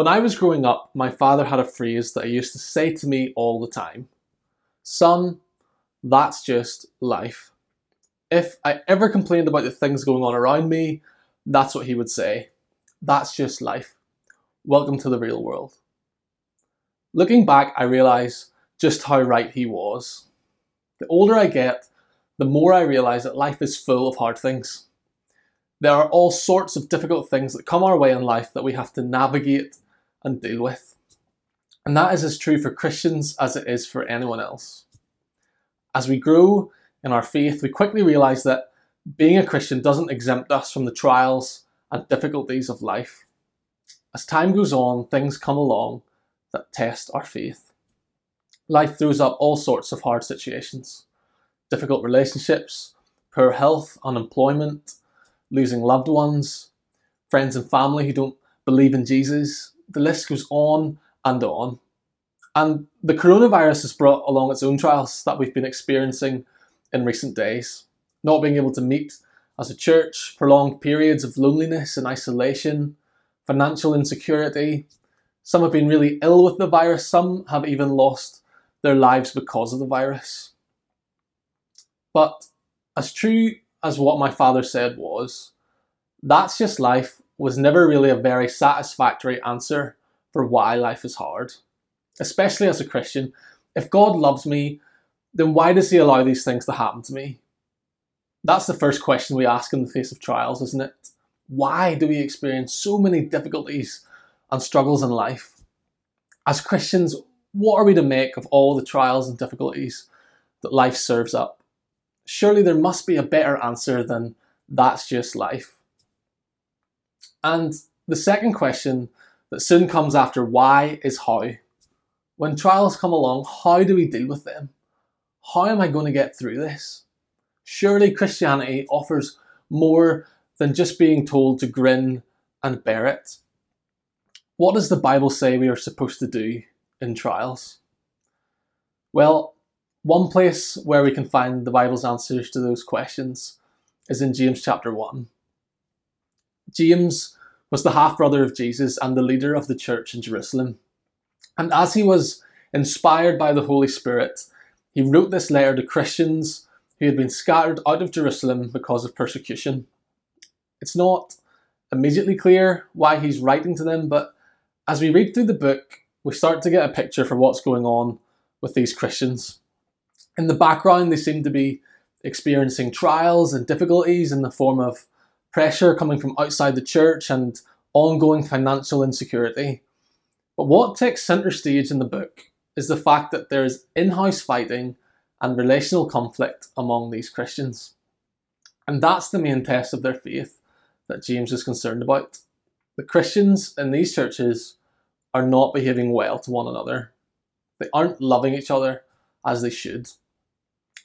When I was growing up, my father had a phrase that he used to say to me all the time Son, that's just life. If I ever complained about the things going on around me, that's what he would say. That's just life. Welcome to the real world. Looking back, I realise just how right he was. The older I get, the more I realise that life is full of hard things. There are all sorts of difficult things that come our way in life that we have to navigate and deal with. And that is as true for Christians as it is for anyone else. As we grow in our faith, we quickly realise that being a Christian doesn't exempt us from the trials and difficulties of life. As time goes on, things come along that test our faith. Life throws up all sorts of hard situations difficult relationships, poor health, unemployment, losing loved ones, friends and family who don't believe in Jesus. The list goes on and on. And the coronavirus has brought along its own trials that we've been experiencing in recent days. Not being able to meet as a church, prolonged periods of loneliness and isolation, financial insecurity. Some have been really ill with the virus, some have even lost their lives because of the virus. But as true as what my father said was, that's just life was never really a very satisfactory answer for why life is hard. Especially as a Christian, if God loves me, then why does He allow these things to happen to me? That's the first question we ask in the face of trials, isn't it? Why do we experience so many difficulties and struggles in life? As Christians, what are we to make of all the trials and difficulties that life serves up? Surely there must be a better answer than that's just life. And the second question that soon comes after why is how. When trials come along, how do we deal with them? How am I going to get through this? Surely Christianity offers more than just being told to grin and bear it. What does the Bible say we are supposed to do in trials? Well, one place where we can find the Bible's answers to those questions is in James chapter 1. James was the half brother of Jesus and the leader of the church in Jerusalem. And as he was inspired by the Holy Spirit, he wrote this letter to Christians who had been scattered out of Jerusalem because of persecution. It's not immediately clear why he's writing to them, but as we read through the book, we start to get a picture for what's going on with these Christians. In the background, they seem to be experiencing trials and difficulties in the form of pressure coming from outside the church and ongoing financial insecurity. But what takes centre stage in the book is the fact that there is in house fighting and relational conflict among these Christians. And that's the main test of their faith that James is concerned about. The Christians in these churches are not behaving well to one another, they aren't loving each other as they should.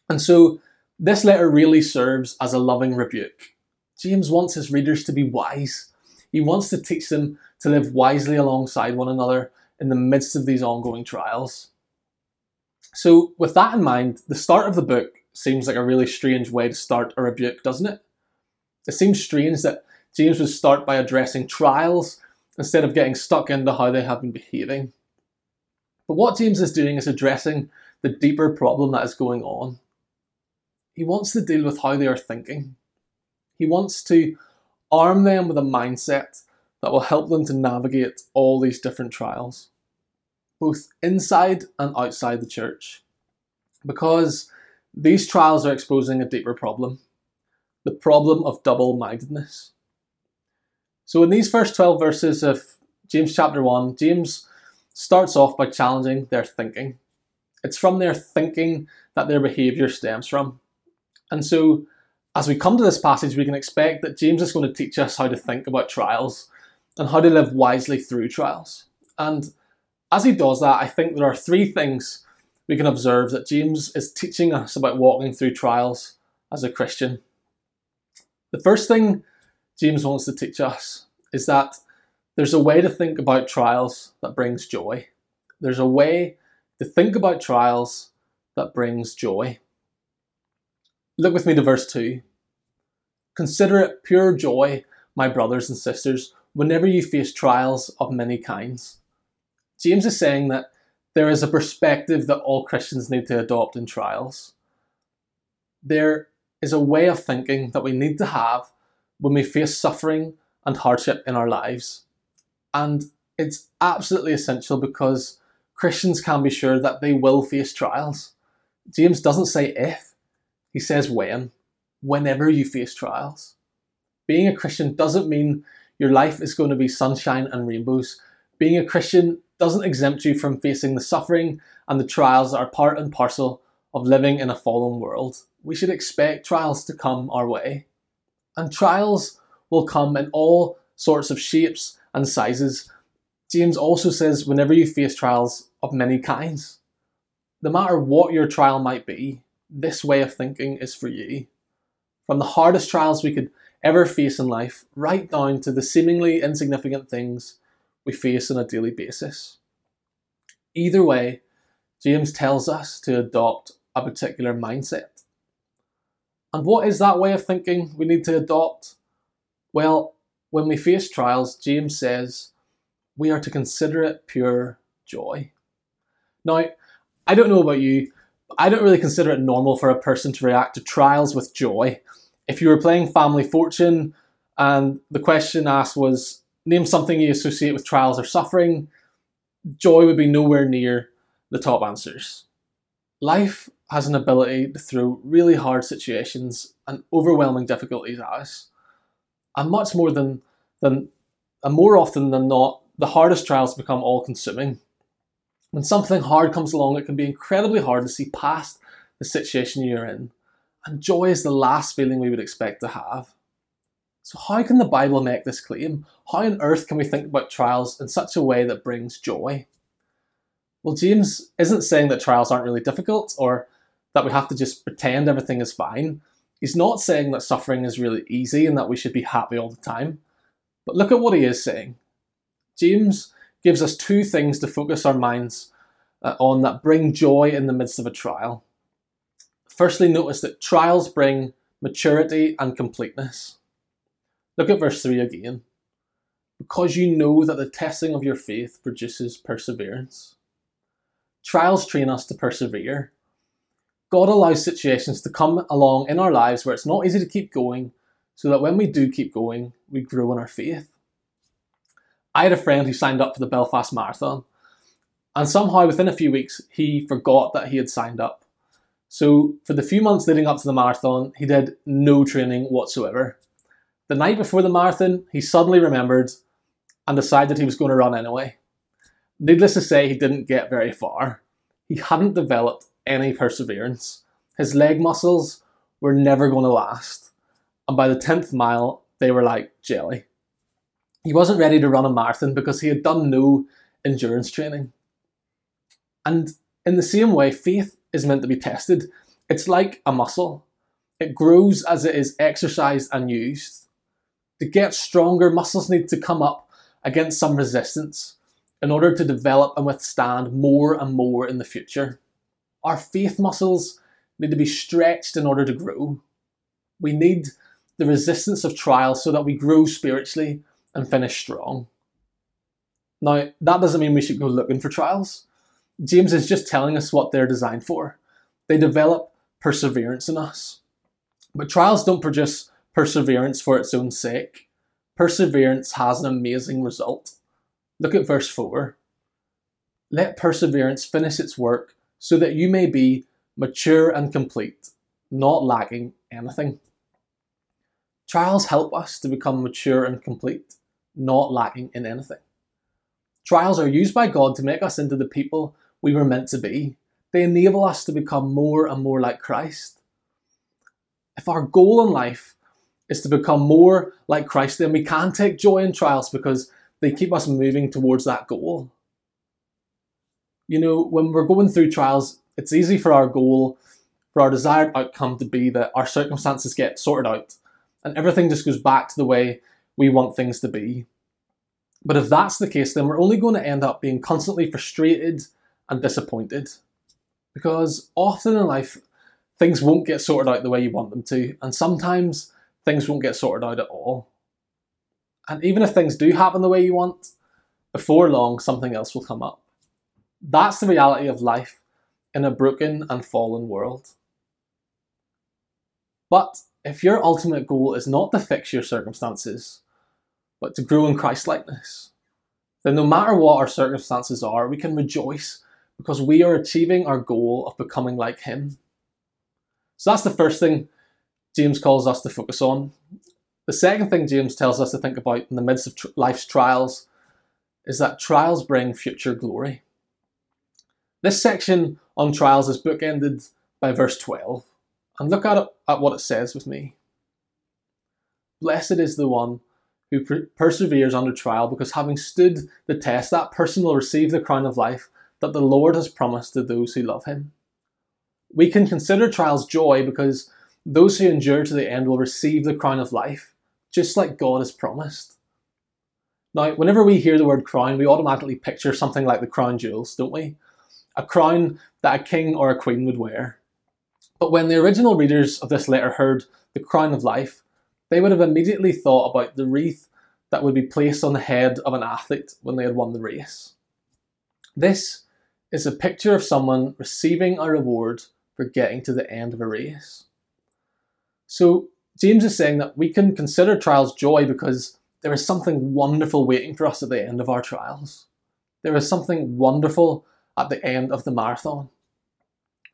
And so, this letter really serves as a loving rebuke. James wants his readers to be wise. He wants to teach them to live wisely alongside one another in the midst of these ongoing trials. So, with that in mind, the start of the book seems like a really strange way to start a rebuke, doesn't it? It seems strange that James would start by addressing trials instead of getting stuck into how they have been behaving. But what James is doing is addressing the deeper problem that is going on. He wants to deal with how they are thinking. He wants to arm them with a mindset that will help them to navigate all these different trials, both inside and outside the church. Because these trials are exposing a deeper problem the problem of double mindedness. So, in these first 12 verses of James chapter 1, James starts off by challenging their thinking. It's from their thinking that their behaviour stems from. And so, as we come to this passage, we can expect that James is going to teach us how to think about trials and how to live wisely through trials. And as he does that, I think there are three things we can observe that James is teaching us about walking through trials as a Christian. The first thing James wants to teach us is that there's a way to think about trials that brings joy. There's a way to think about trials that brings joy. Look with me to verse 2. Consider it pure joy, my brothers and sisters, whenever you face trials of many kinds. James is saying that there is a perspective that all Christians need to adopt in trials. There is a way of thinking that we need to have when we face suffering and hardship in our lives. And it's absolutely essential because Christians can be sure that they will face trials. James doesn't say if, he says when, whenever you face trials. Being a Christian doesn't mean your life is going to be sunshine and rainbows. Being a Christian doesn't exempt you from facing the suffering and the trials that are part and parcel of living in a fallen world. We should expect trials to come our way. And trials will come in all sorts of shapes and sizes. James also says, whenever you face trials of many kinds, no matter what your trial might be, this way of thinking is for you. From the hardest trials we could ever face in life, right down to the seemingly insignificant things we face on a daily basis. Either way, James tells us to adopt a particular mindset. And what is that way of thinking we need to adopt? Well, when we face trials, James says we are to consider it pure joy. Now, I don't know about you, I don't really consider it normal for a person to react to trials with joy. If you were playing Family Fortune and the question asked was, name something you associate with trials or suffering, joy would be nowhere near the top answers. Life has an ability to throw really hard situations and overwhelming difficulties at us. And much more than, than and more often than not, the hardest trials become all consuming. When something hard comes along, it can be incredibly hard to see past the situation you're in. And joy is the last feeling we would expect to have. So, how can the Bible make this claim? How on earth can we think about trials in such a way that brings joy? Well, James isn't saying that trials aren't really difficult or that we have to just pretend everything is fine. He's not saying that suffering is really easy and that we should be happy all the time. But look at what he is saying. James gives us two things to focus our minds uh, on that bring joy in the midst of a trial. Firstly, notice that trials bring maturity and completeness. Look at verse 3 again. Because you know that the testing of your faith produces perseverance. Trials train us to persevere. God allows situations to come along in our lives where it's not easy to keep going, so that when we do keep going, we grow in our faith. I had a friend who signed up for the Belfast Marathon, and somehow within a few weeks, he forgot that he had signed up. So, for the few months leading up to the marathon, he did no training whatsoever. The night before the marathon, he suddenly remembered and decided he was going to run anyway. Needless to say, he didn't get very far. He hadn't developed any perseverance. His leg muscles were never going to last. And by the 10th mile, they were like jelly. He wasn't ready to run a marathon because he had done no endurance training. And in the same way, faith is meant to be tested. It's like a muscle, it grows as it is exercised and used. To get stronger, muscles need to come up against some resistance in order to develop and withstand more and more in the future. Our faith muscles need to be stretched in order to grow. We need the resistance of trials so that we grow spiritually and finish strong. Now, that doesn't mean we should go looking for trials. James is just telling us what they're designed for. They develop perseverance in us. But trials don't produce perseverance for its own sake. Perseverance has an amazing result. Look at verse 4. Let perseverance finish its work so that you may be mature and complete, not lacking anything. Trials help us to become mature and complete not lacking in anything. Trials are used by God to make us into the people we were meant to be. They enable us to become more and more like Christ. If our goal in life is to become more like Christ, then we can take joy in trials because they keep us moving towards that goal. You know, when we're going through trials, it's easy for our goal, for our desired outcome to be that our circumstances get sorted out and everything just goes back to the way we want things to be. But if that's the case, then we're only going to end up being constantly frustrated and disappointed. Because often in life, things won't get sorted out the way you want them to, and sometimes things won't get sorted out at all. And even if things do happen the way you want, before long something else will come up. That's the reality of life in a broken and fallen world. But if your ultimate goal is not to fix your circumstances, but to grow in Christlikeness, then no matter what our circumstances are, we can rejoice because we are achieving our goal of becoming like Him. So that's the first thing James calls us to focus on. The second thing James tells us to think about in the midst of tr- life's trials is that trials bring future glory. This section on trials is bookended by verse 12. And look at, it, at what it says with me. Blessed is the one who per- perseveres under trial, because having stood the test, that person will receive the crown of life that the Lord has promised to those who love him. We can consider trials joy because those who endure to the end will receive the crown of life, just like God has promised. Now, whenever we hear the word crown, we automatically picture something like the crown jewels, don't we? A crown that a king or a queen would wear. But when the original readers of this letter heard the crown of life, they would have immediately thought about the wreath that would be placed on the head of an athlete when they had won the race. This is a picture of someone receiving a reward for getting to the end of a race. So, James is saying that we can consider trials joy because there is something wonderful waiting for us at the end of our trials. There is something wonderful at the end of the marathon.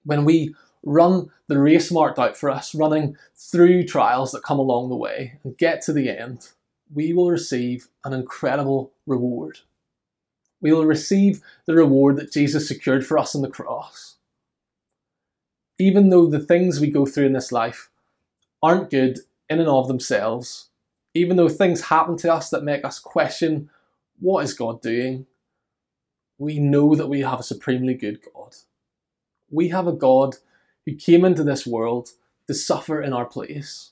When we run the race marked out for us, running through trials that come along the way and get to the end, we will receive an incredible reward. We will receive the reward that Jesus secured for us on the cross. Even though the things we go through in this life aren't good in and of themselves, even though things happen to us that make us question what is God doing, we know that we have a supremely good God. We have a God who came into this world to suffer in our place.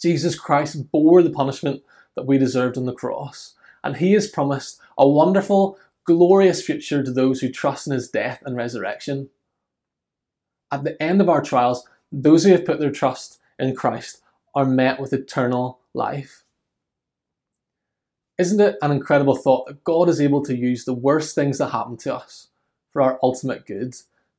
Jesus Christ bore the punishment that we deserved on the cross, and he has promised a wonderful, glorious future to those who trust in his death and resurrection. At the end of our trials, those who have put their trust in Christ are met with eternal life. Isn't it an incredible thought that God is able to use the worst things that happen to us for our ultimate good?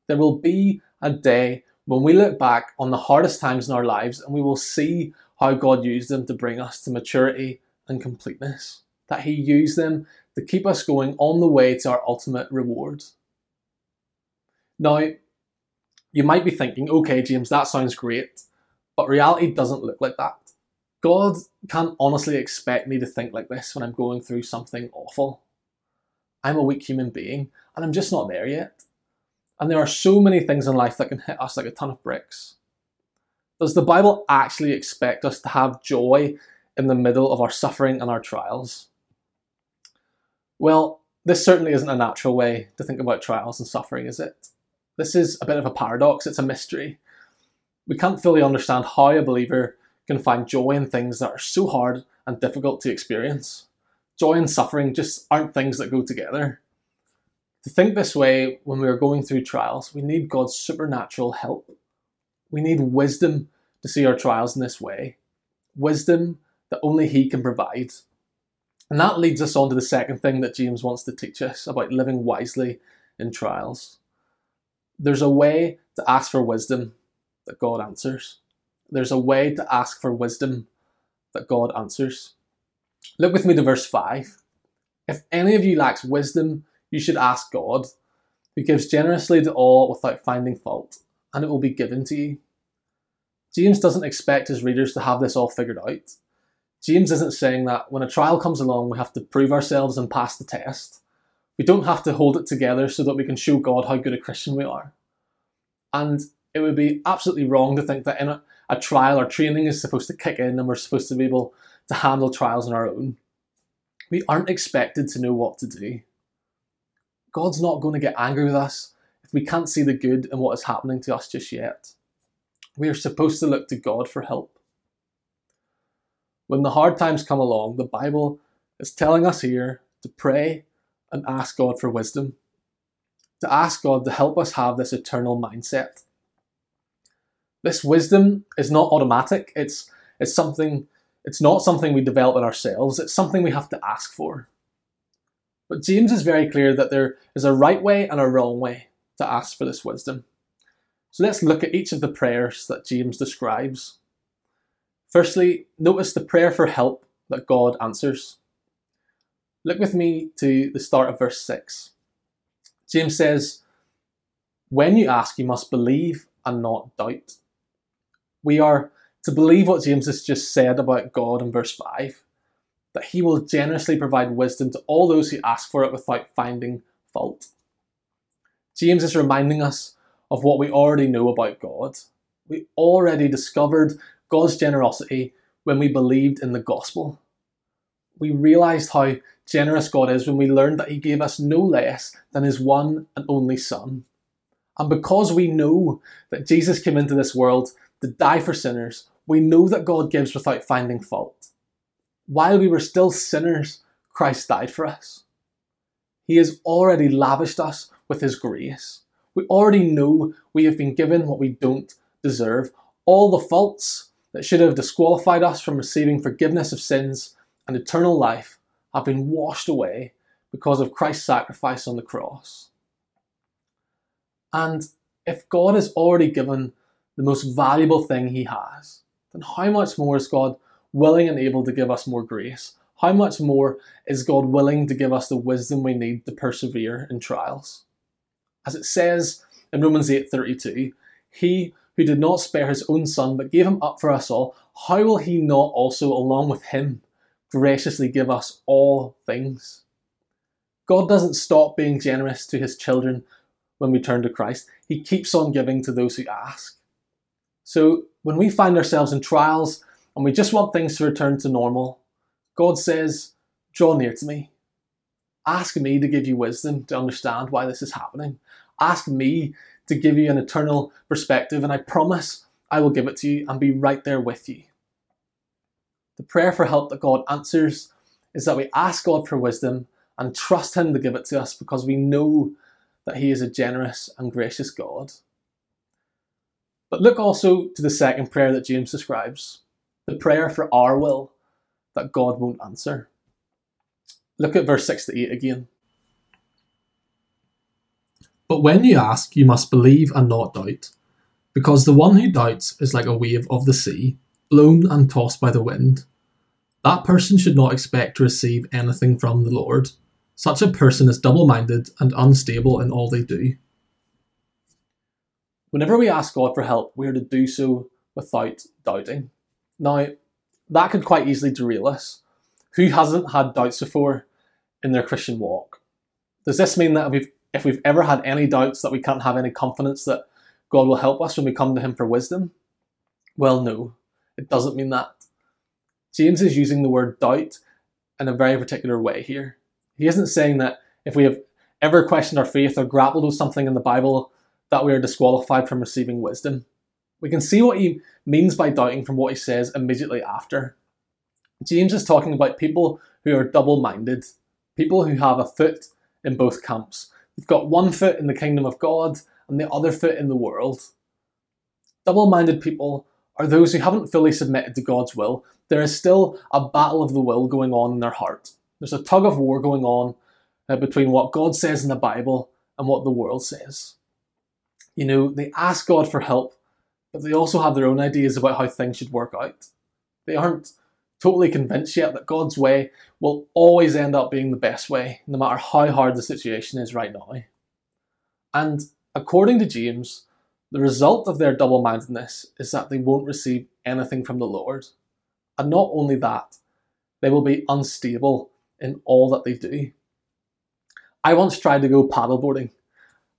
There will be a day when we look back on the hardest times in our lives and we will see how God used them to bring us to maturity and completeness. That He used them to keep us going on the way to our ultimate reward. Now, you might be thinking, okay, James, that sounds great, but reality doesn't look like that. God can't honestly expect me to think like this when I'm going through something awful. I'm a weak human being and I'm just not there yet. And there are so many things in life that can hit us like a ton of bricks. Does the Bible actually expect us to have joy in the middle of our suffering and our trials? Well, this certainly isn't a natural way to think about trials and suffering, is it? This is a bit of a paradox, it's a mystery. We can't fully understand how a believer can find joy in things that are so hard and difficult to experience. Joy and suffering just aren't things that go together. To think this way when we are going through trials, we need God's supernatural help. We need wisdom to see our trials in this way. Wisdom that only He can provide. And that leads us on to the second thing that James wants to teach us about living wisely in trials. There's a way to ask for wisdom that God answers there's a way to ask for wisdom that God answers. Look with me to verse 5. If any of you lacks wisdom, you should ask God, who gives generously to all without finding fault, and it will be given to you. James doesn't expect his readers to have this all figured out. James isn't saying that when a trial comes along, we have to prove ourselves and pass the test. We don't have to hold it together so that we can show God how good a Christian we are. And it would be absolutely wrong to think that in a, a trial or training is supposed to kick in and we're supposed to be able to handle trials on our own. We aren't expected to know what to do. God's not going to get angry with us if we can't see the good in what is happening to us just yet. We are supposed to look to God for help. When the hard times come along, the Bible is telling us here to pray and ask God for wisdom, to ask God to help us have this eternal mindset this wisdom is not automatic. It's it's something It's not something we develop in ourselves, it's something we have to ask for. But James is very clear that there is a right way and a wrong way to ask for this wisdom. So let's look at each of the prayers that James describes. Firstly, notice the prayer for help that God answers. Look with me to the start of verse 6. James says, When you ask, you must believe and not doubt. We are to believe what James has just said about God in verse 5 that he will generously provide wisdom to all those who ask for it without finding fault. James is reminding us of what we already know about God. We already discovered God's generosity when we believed in the gospel. We realized how generous God is when we learned that He gave us no less than His one and only Son. And because we know that Jesus came into this world to die for sinners, we know that God gives without finding fault. While we were still sinners, Christ died for us. He has already lavished us with His grace. We already know we have been given what we don't deserve. All the faults that should have disqualified us from receiving forgiveness of sins and eternal life have been washed away because of Christ's sacrifice on the cross. And if God has already given the most valuable thing He has, then how much more is God willing and able to give us more grace? How much more is God willing to give us the wisdom we need to persevere in trials? As it says in Romans 8:32, he who did not spare his own son but gave him up for us all, how will he not also along with him graciously give us all things? God doesn't stop being generous to his children when we turn to Christ. He keeps on giving to those who ask. So when we find ourselves in trials and we just want things to return to normal, God says, Draw near to me. Ask me to give you wisdom to understand why this is happening. Ask me to give you an eternal perspective, and I promise I will give it to you and be right there with you. The prayer for help that God answers is that we ask God for wisdom and trust Him to give it to us because we know that He is a generous and gracious God. But look also to the second prayer that James describes the prayer for our will that God won't answer. Look at verse 6 to 8 again. But when you ask, you must believe and not doubt, because the one who doubts is like a wave of the sea, blown and tossed by the wind. That person should not expect to receive anything from the Lord. Such a person is double minded and unstable in all they do. Whenever we ask God for help, we are to do so without doubting. Now, that could quite easily derail us. Who hasn't had doubts before in their Christian walk? Does this mean that if we've, if we've ever had any doubts that we can't have any confidence that God will help us when we come to Him for wisdom? Well, no, it doesn't mean that. James is using the word doubt in a very particular way here. He isn't saying that if we have ever questioned our faith or grappled with something in the Bible, that we are disqualified from receiving wisdom. We can see what he means by doubting from what he says immediately after. James is talking about people who are double minded, people who have a foot in both camps. They've got one foot in the kingdom of God and the other foot in the world. Double minded people are those who haven't fully submitted to God's will. There is still a battle of the will going on in their heart. There's a tug of war going on uh, between what God says in the Bible and what the world says. You know, they ask God for help, but they also have their own ideas about how things should work out. They aren't totally convinced yet that God's way will always end up being the best way, no matter how hard the situation is right now. And according to James, the result of their double mindedness is that they won't receive anything from the Lord. And not only that, they will be unstable in all that they do. I once tried to go paddleboarding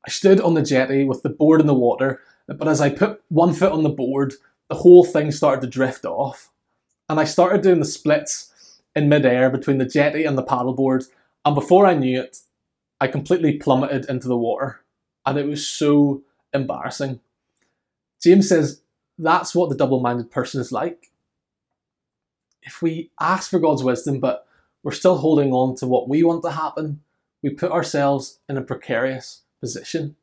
I stood on the jetty with the board in the water, but as I put one foot on the board, the whole thing started to drift off. And I started doing the splits in midair between the jetty and the paddleboard, and before I knew it, I completely plummeted into the water. And it was so embarrassing. James says that's what the double minded person is like. If we ask for God's wisdom, but we're still holding on to what we want to happen, we put ourselves in a precarious position.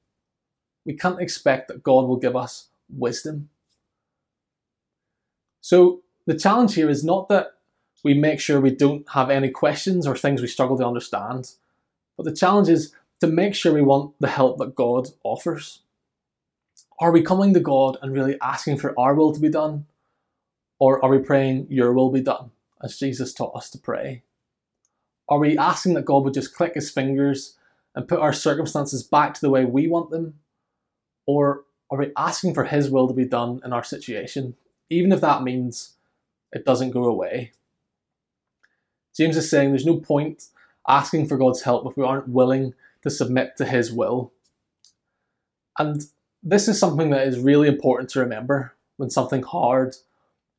We can't expect that God will give us wisdom. So the challenge here is not that we make sure we don't have any questions or things we struggle to understand. But the challenge is to make sure we want the help that God offers. Are we coming to God and really asking for our will to be done? Or are we praying, Your will be done, as Jesus taught us to pray? Are we asking that God would just click His fingers and put our circumstances back to the way we want them? Or are we asking for His will to be done in our situation, even if that means it doesn't go away? James is saying there's no point asking for God's help if we aren't willing to submit to His will. And this is something that is really important to remember when something hard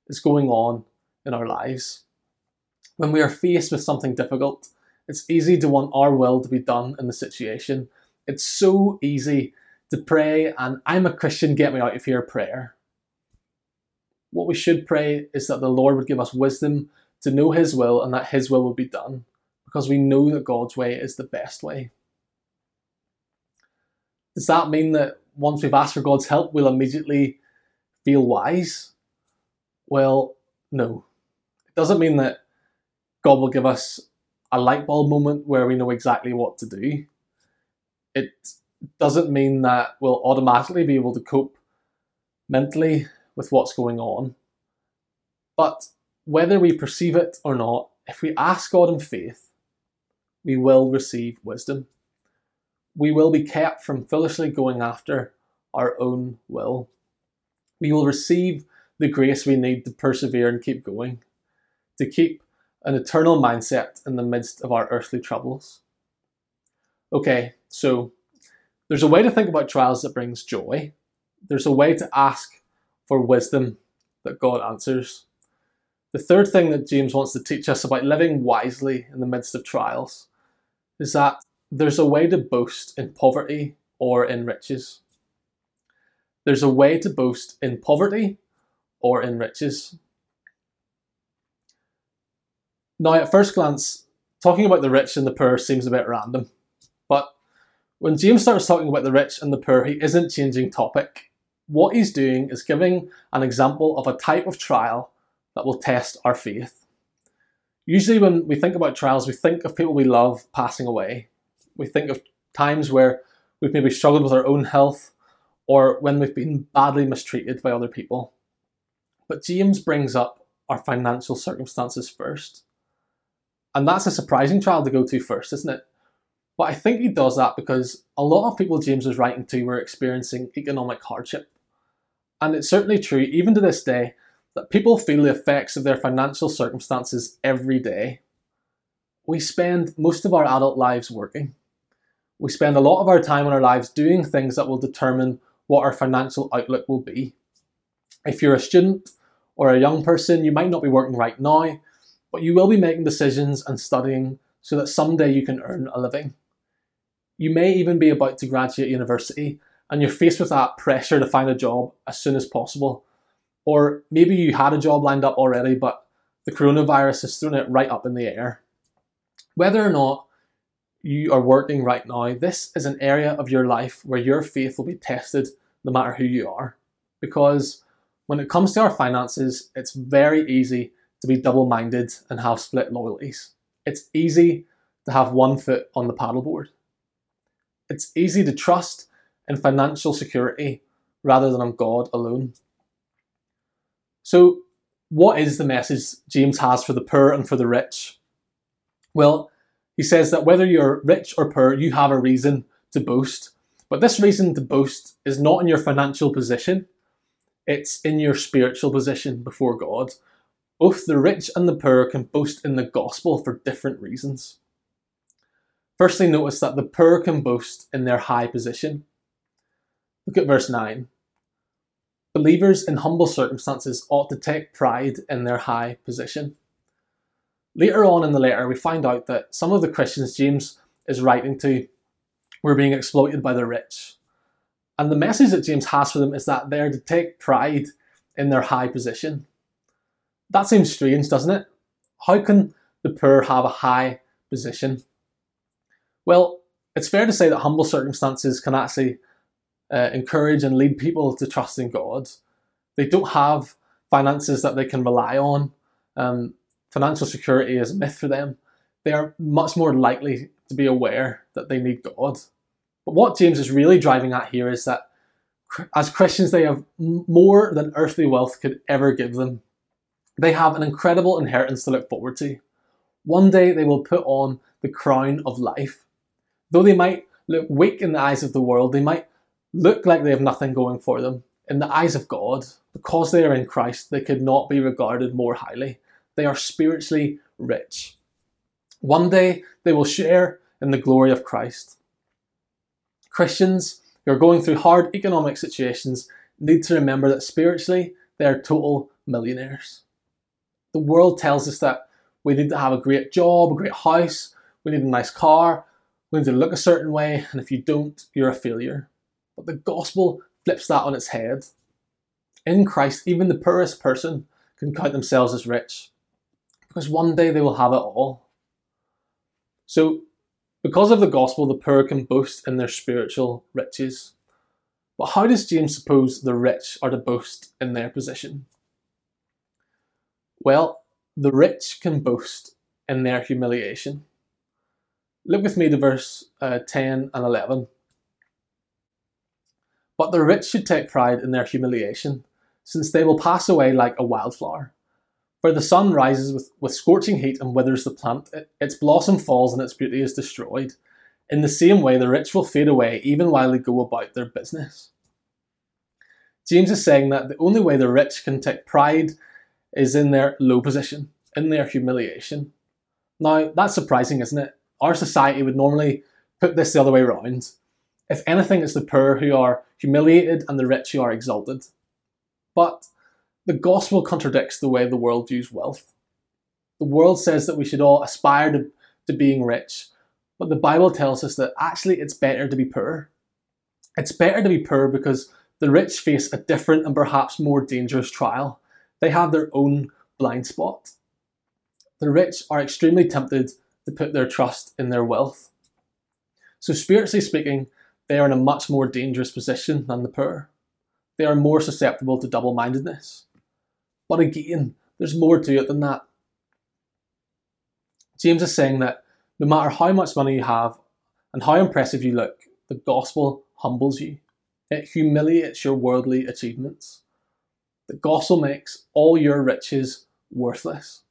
is going on in our lives. When we are faced with something difficult, it's easy to want our will to be done in the situation. It's so easy to pray, and I'm a Christian, get me out of here prayer. What we should pray is that the Lord would give us wisdom to know His will and that His will will be done, because we know that God's way is the best way. Does that mean that once we've asked for God's help, we'll immediately feel wise? Well, no. It doesn't mean that God will give us a light bulb moment where we know exactly what to do. It doesn't mean that we'll automatically be able to cope mentally with what's going on. But whether we perceive it or not, if we ask God in faith, we will receive wisdom. We will be kept from foolishly going after our own will. We will receive the grace we need to persevere and keep going, to keep an eternal mindset in the midst of our earthly troubles. Okay, so there's a way to think about trials that brings joy. There's a way to ask for wisdom that God answers. The third thing that James wants to teach us about living wisely in the midst of trials is that there's a way to boast in poverty or in riches. There's a way to boast in poverty or in riches. Now, at first glance, talking about the rich and the poor seems a bit random, when James starts talking about the rich and the poor, he isn't changing topic. What he's doing is giving an example of a type of trial that will test our faith. Usually, when we think about trials, we think of people we love passing away. We think of times where we've maybe struggled with our own health or when we've been badly mistreated by other people. But James brings up our financial circumstances first. And that's a surprising trial to go to first, isn't it? But I think he does that because a lot of people James was writing to were experiencing economic hardship. And it's certainly true, even to this day, that people feel the effects of their financial circumstances every day. We spend most of our adult lives working. We spend a lot of our time in our lives doing things that will determine what our financial outlook will be. If you're a student or a young person, you might not be working right now, but you will be making decisions and studying so that someday you can earn a living. You may even be about to graduate university and you're faced with that pressure to find a job as soon as possible. Or maybe you had a job lined up already, but the coronavirus has thrown it right up in the air. Whether or not you are working right now, this is an area of your life where your faith will be tested no matter who you are. Because when it comes to our finances, it's very easy to be double minded and have split loyalties. It's easy to have one foot on the paddleboard. It's easy to trust in financial security rather than on God alone. So, what is the message James has for the poor and for the rich? Well, he says that whether you're rich or poor, you have a reason to boast. But this reason to boast is not in your financial position, it's in your spiritual position before God. Both the rich and the poor can boast in the gospel for different reasons. Firstly, notice that the poor can boast in their high position. Look at verse 9. Believers in humble circumstances ought to take pride in their high position. Later on in the letter, we find out that some of the Christians James is writing to were being exploited by the rich. And the message that James has for them is that they're to take pride in their high position. That seems strange, doesn't it? How can the poor have a high position? Well, it's fair to say that humble circumstances can actually uh, encourage and lead people to trust in God. They don't have finances that they can rely on. Um, financial security is a myth for them, they are much more likely to be aware that they need God. But what James is really driving at here is that as Christians, they have more than earthly wealth could ever give them. They have an incredible inheritance to look forward to. One day they will put on the crown of life. Though they might look weak in the eyes of the world, they might look like they have nothing going for them. In the eyes of God, because they are in Christ, they could not be regarded more highly. They are spiritually rich. One day they will share in the glory of Christ. Christians who are going through hard economic situations need to remember that spiritually they are total millionaires. The world tells us that we need to have a great job, a great house, we need a nice car, need to look a certain way, and if you don't, you're a failure. But the gospel flips that on its head. In Christ, even the poorest person can count themselves as rich because one day they will have it all. So, because of the gospel, the poor can boast in their spiritual riches. But how does James suppose the rich are to boast in their position? Well, the rich can boast in their humiliation. Look with me to verse uh, 10 and 11. But the rich should take pride in their humiliation, since they will pass away like a wildflower. For the sun rises with, with scorching heat and withers the plant, it, its blossom falls and its beauty is destroyed. In the same way, the rich will fade away even while they go about their business. James is saying that the only way the rich can take pride is in their low position, in their humiliation. Now, that's surprising, isn't it? Our society would normally put this the other way around. If anything, it's the poor who are humiliated and the rich who are exalted. But the gospel contradicts the way the world views wealth. The world says that we should all aspire to, to being rich, but the Bible tells us that actually it's better to be poor. It's better to be poor because the rich face a different and perhaps more dangerous trial. They have their own blind spot. The rich are extremely tempted to put their trust in their wealth. So, spiritually speaking, they are in a much more dangerous position than the poor. They are more susceptible to double mindedness. But again, there's more to it than that. James is saying that no matter how much money you have and how impressive you look, the gospel humbles you. It humiliates your worldly achievements. The gospel makes all your riches worthless.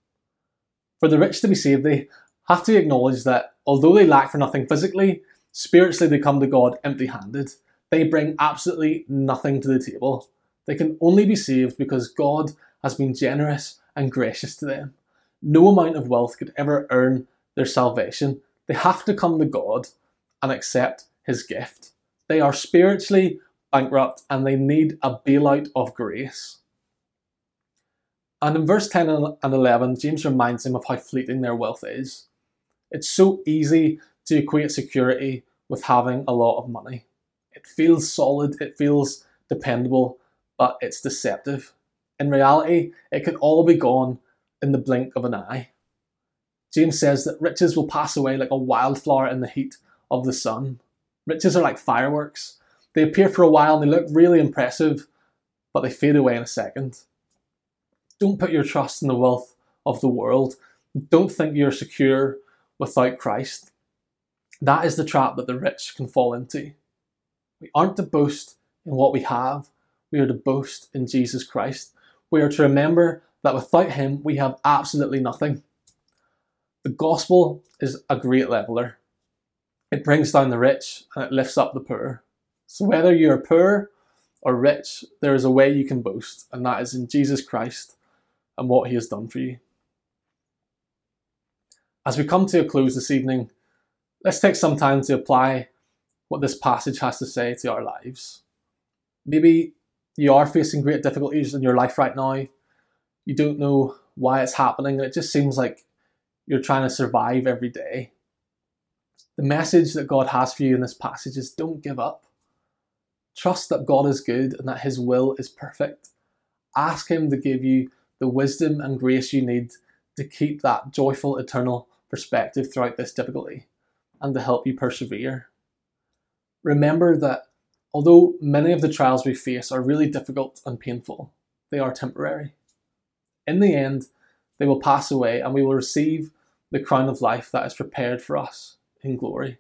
For the rich to be saved, they have to acknowledge that although they lack for nothing physically, spiritually they come to God empty handed. They bring absolutely nothing to the table. They can only be saved because God has been generous and gracious to them. No amount of wealth could ever earn their salvation. They have to come to God and accept His gift. They are spiritually bankrupt and they need a bailout of grace. And in verse 10 and 11, James reminds them of how fleeting their wealth is. It's so easy to equate security with having a lot of money. It feels solid, it feels dependable, but it's deceptive. In reality, it can all be gone in the blink of an eye. James says that riches will pass away like a wildflower in the heat of the sun. Riches are like fireworks. They appear for a while and they look really impressive, but they fade away in a second. Don't put your trust in the wealth of the world. Don't think you're secure without Christ. That is the trap that the rich can fall into. We aren't to boast in what we have, we are to boast in Jesus Christ we are to remember that without Him we have absolutely nothing. The gospel is a great leveler. It brings down the rich and it lifts up the poor. So whether you are poor or rich, there is a way you can boast, and that is in Jesus Christ and what He has done for you. As we come to a close this evening, let's take some time to apply what this passage has to say to our lives. Maybe you are facing great difficulties in your life right now, you don't know why it's happening, and it just seems like you're trying to survive every day. The message that God has for you in this passage is don't give up. Trust that God is good and that His will is perfect. Ask Him to give you the wisdom and grace you need to keep that joyful, eternal perspective throughout this difficulty and to help you persevere. Remember that Although many of the trials we face are really difficult and painful, they are temporary. In the end, they will pass away, and we will receive the crown of life that is prepared for us in glory.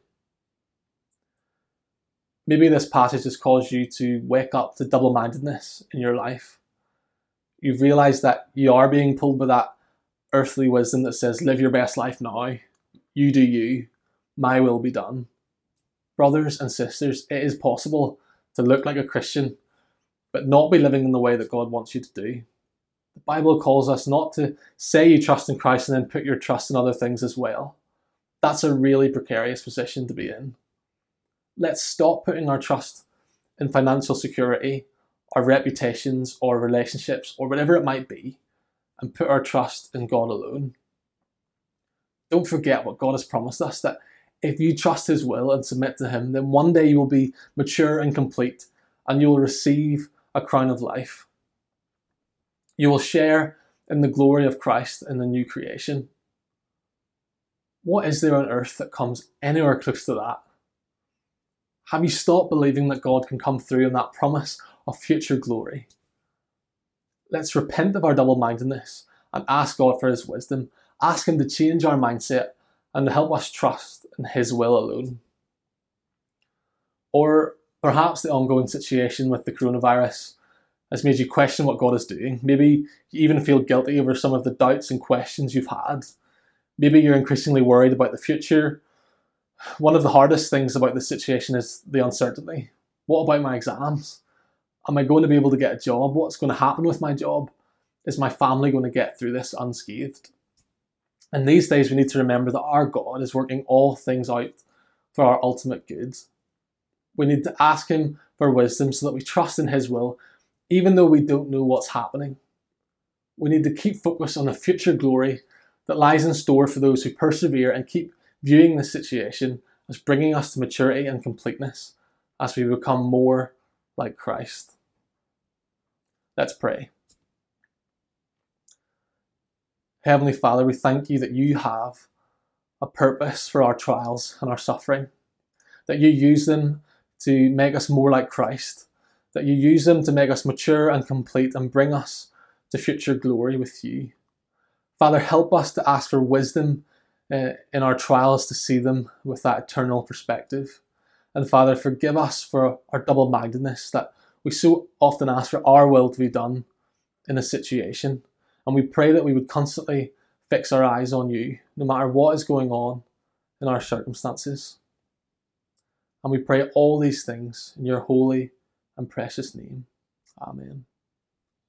Maybe this passage has caused you to wake up to double mindedness in your life. You've realized that you are being pulled by that earthly wisdom that says, Live your best life now. You do you. My will be done. Brothers and sisters, it is possible to look like a Christian, but not be living in the way that God wants you to do. The Bible calls us not to say you trust in Christ and then put your trust in other things as well. That's a really precarious position to be in. Let's stop putting our trust in financial security, our reputations, or relationships, or whatever it might be, and put our trust in God alone. Don't forget what God has promised us that if you trust His will and submit to Him, then one day you will be mature and complete and you will receive a crown of life. You will share in the glory of Christ in the new creation. What is there on earth that comes anywhere close to that? Have you stopped believing that God can come through in that promise of future glory? Let's repent of our double mindedness and ask God for His wisdom. Ask Him to change our mindset and to help us trust in His will alone. Or perhaps the ongoing situation with the coronavirus has made you question what God is doing. Maybe you even feel guilty over some of the doubts and questions you've had. Maybe you're increasingly worried about the future. One of the hardest things about this situation is the uncertainty. What about my exams? Am I going to be able to get a job? What's going to happen with my job? Is my family going to get through this unscathed? And these days, we need to remember that our God is working all things out for our ultimate good. We need to ask Him for wisdom so that we trust in His will even though we don't know what's happening. We need to keep focused on the future glory that lies in store for those who persevere and keep viewing this situation as bringing us to maturity and completeness as we become more like Christ. Let's pray. Heavenly Father, we thank you that you have a purpose for our trials and our suffering, that you use them to make us more like Christ that you use them to make us mature and complete and bring us to future glory with you. Father, help us to ask for wisdom uh, in our trials to see them with that eternal perspective. And Father, forgive us for our double mindedness that we so often ask for our will to be done in a situation. And we pray that we would constantly fix our eyes on you, no matter what is going on in our circumstances. And we pray all these things in your holy and precious name. Amen.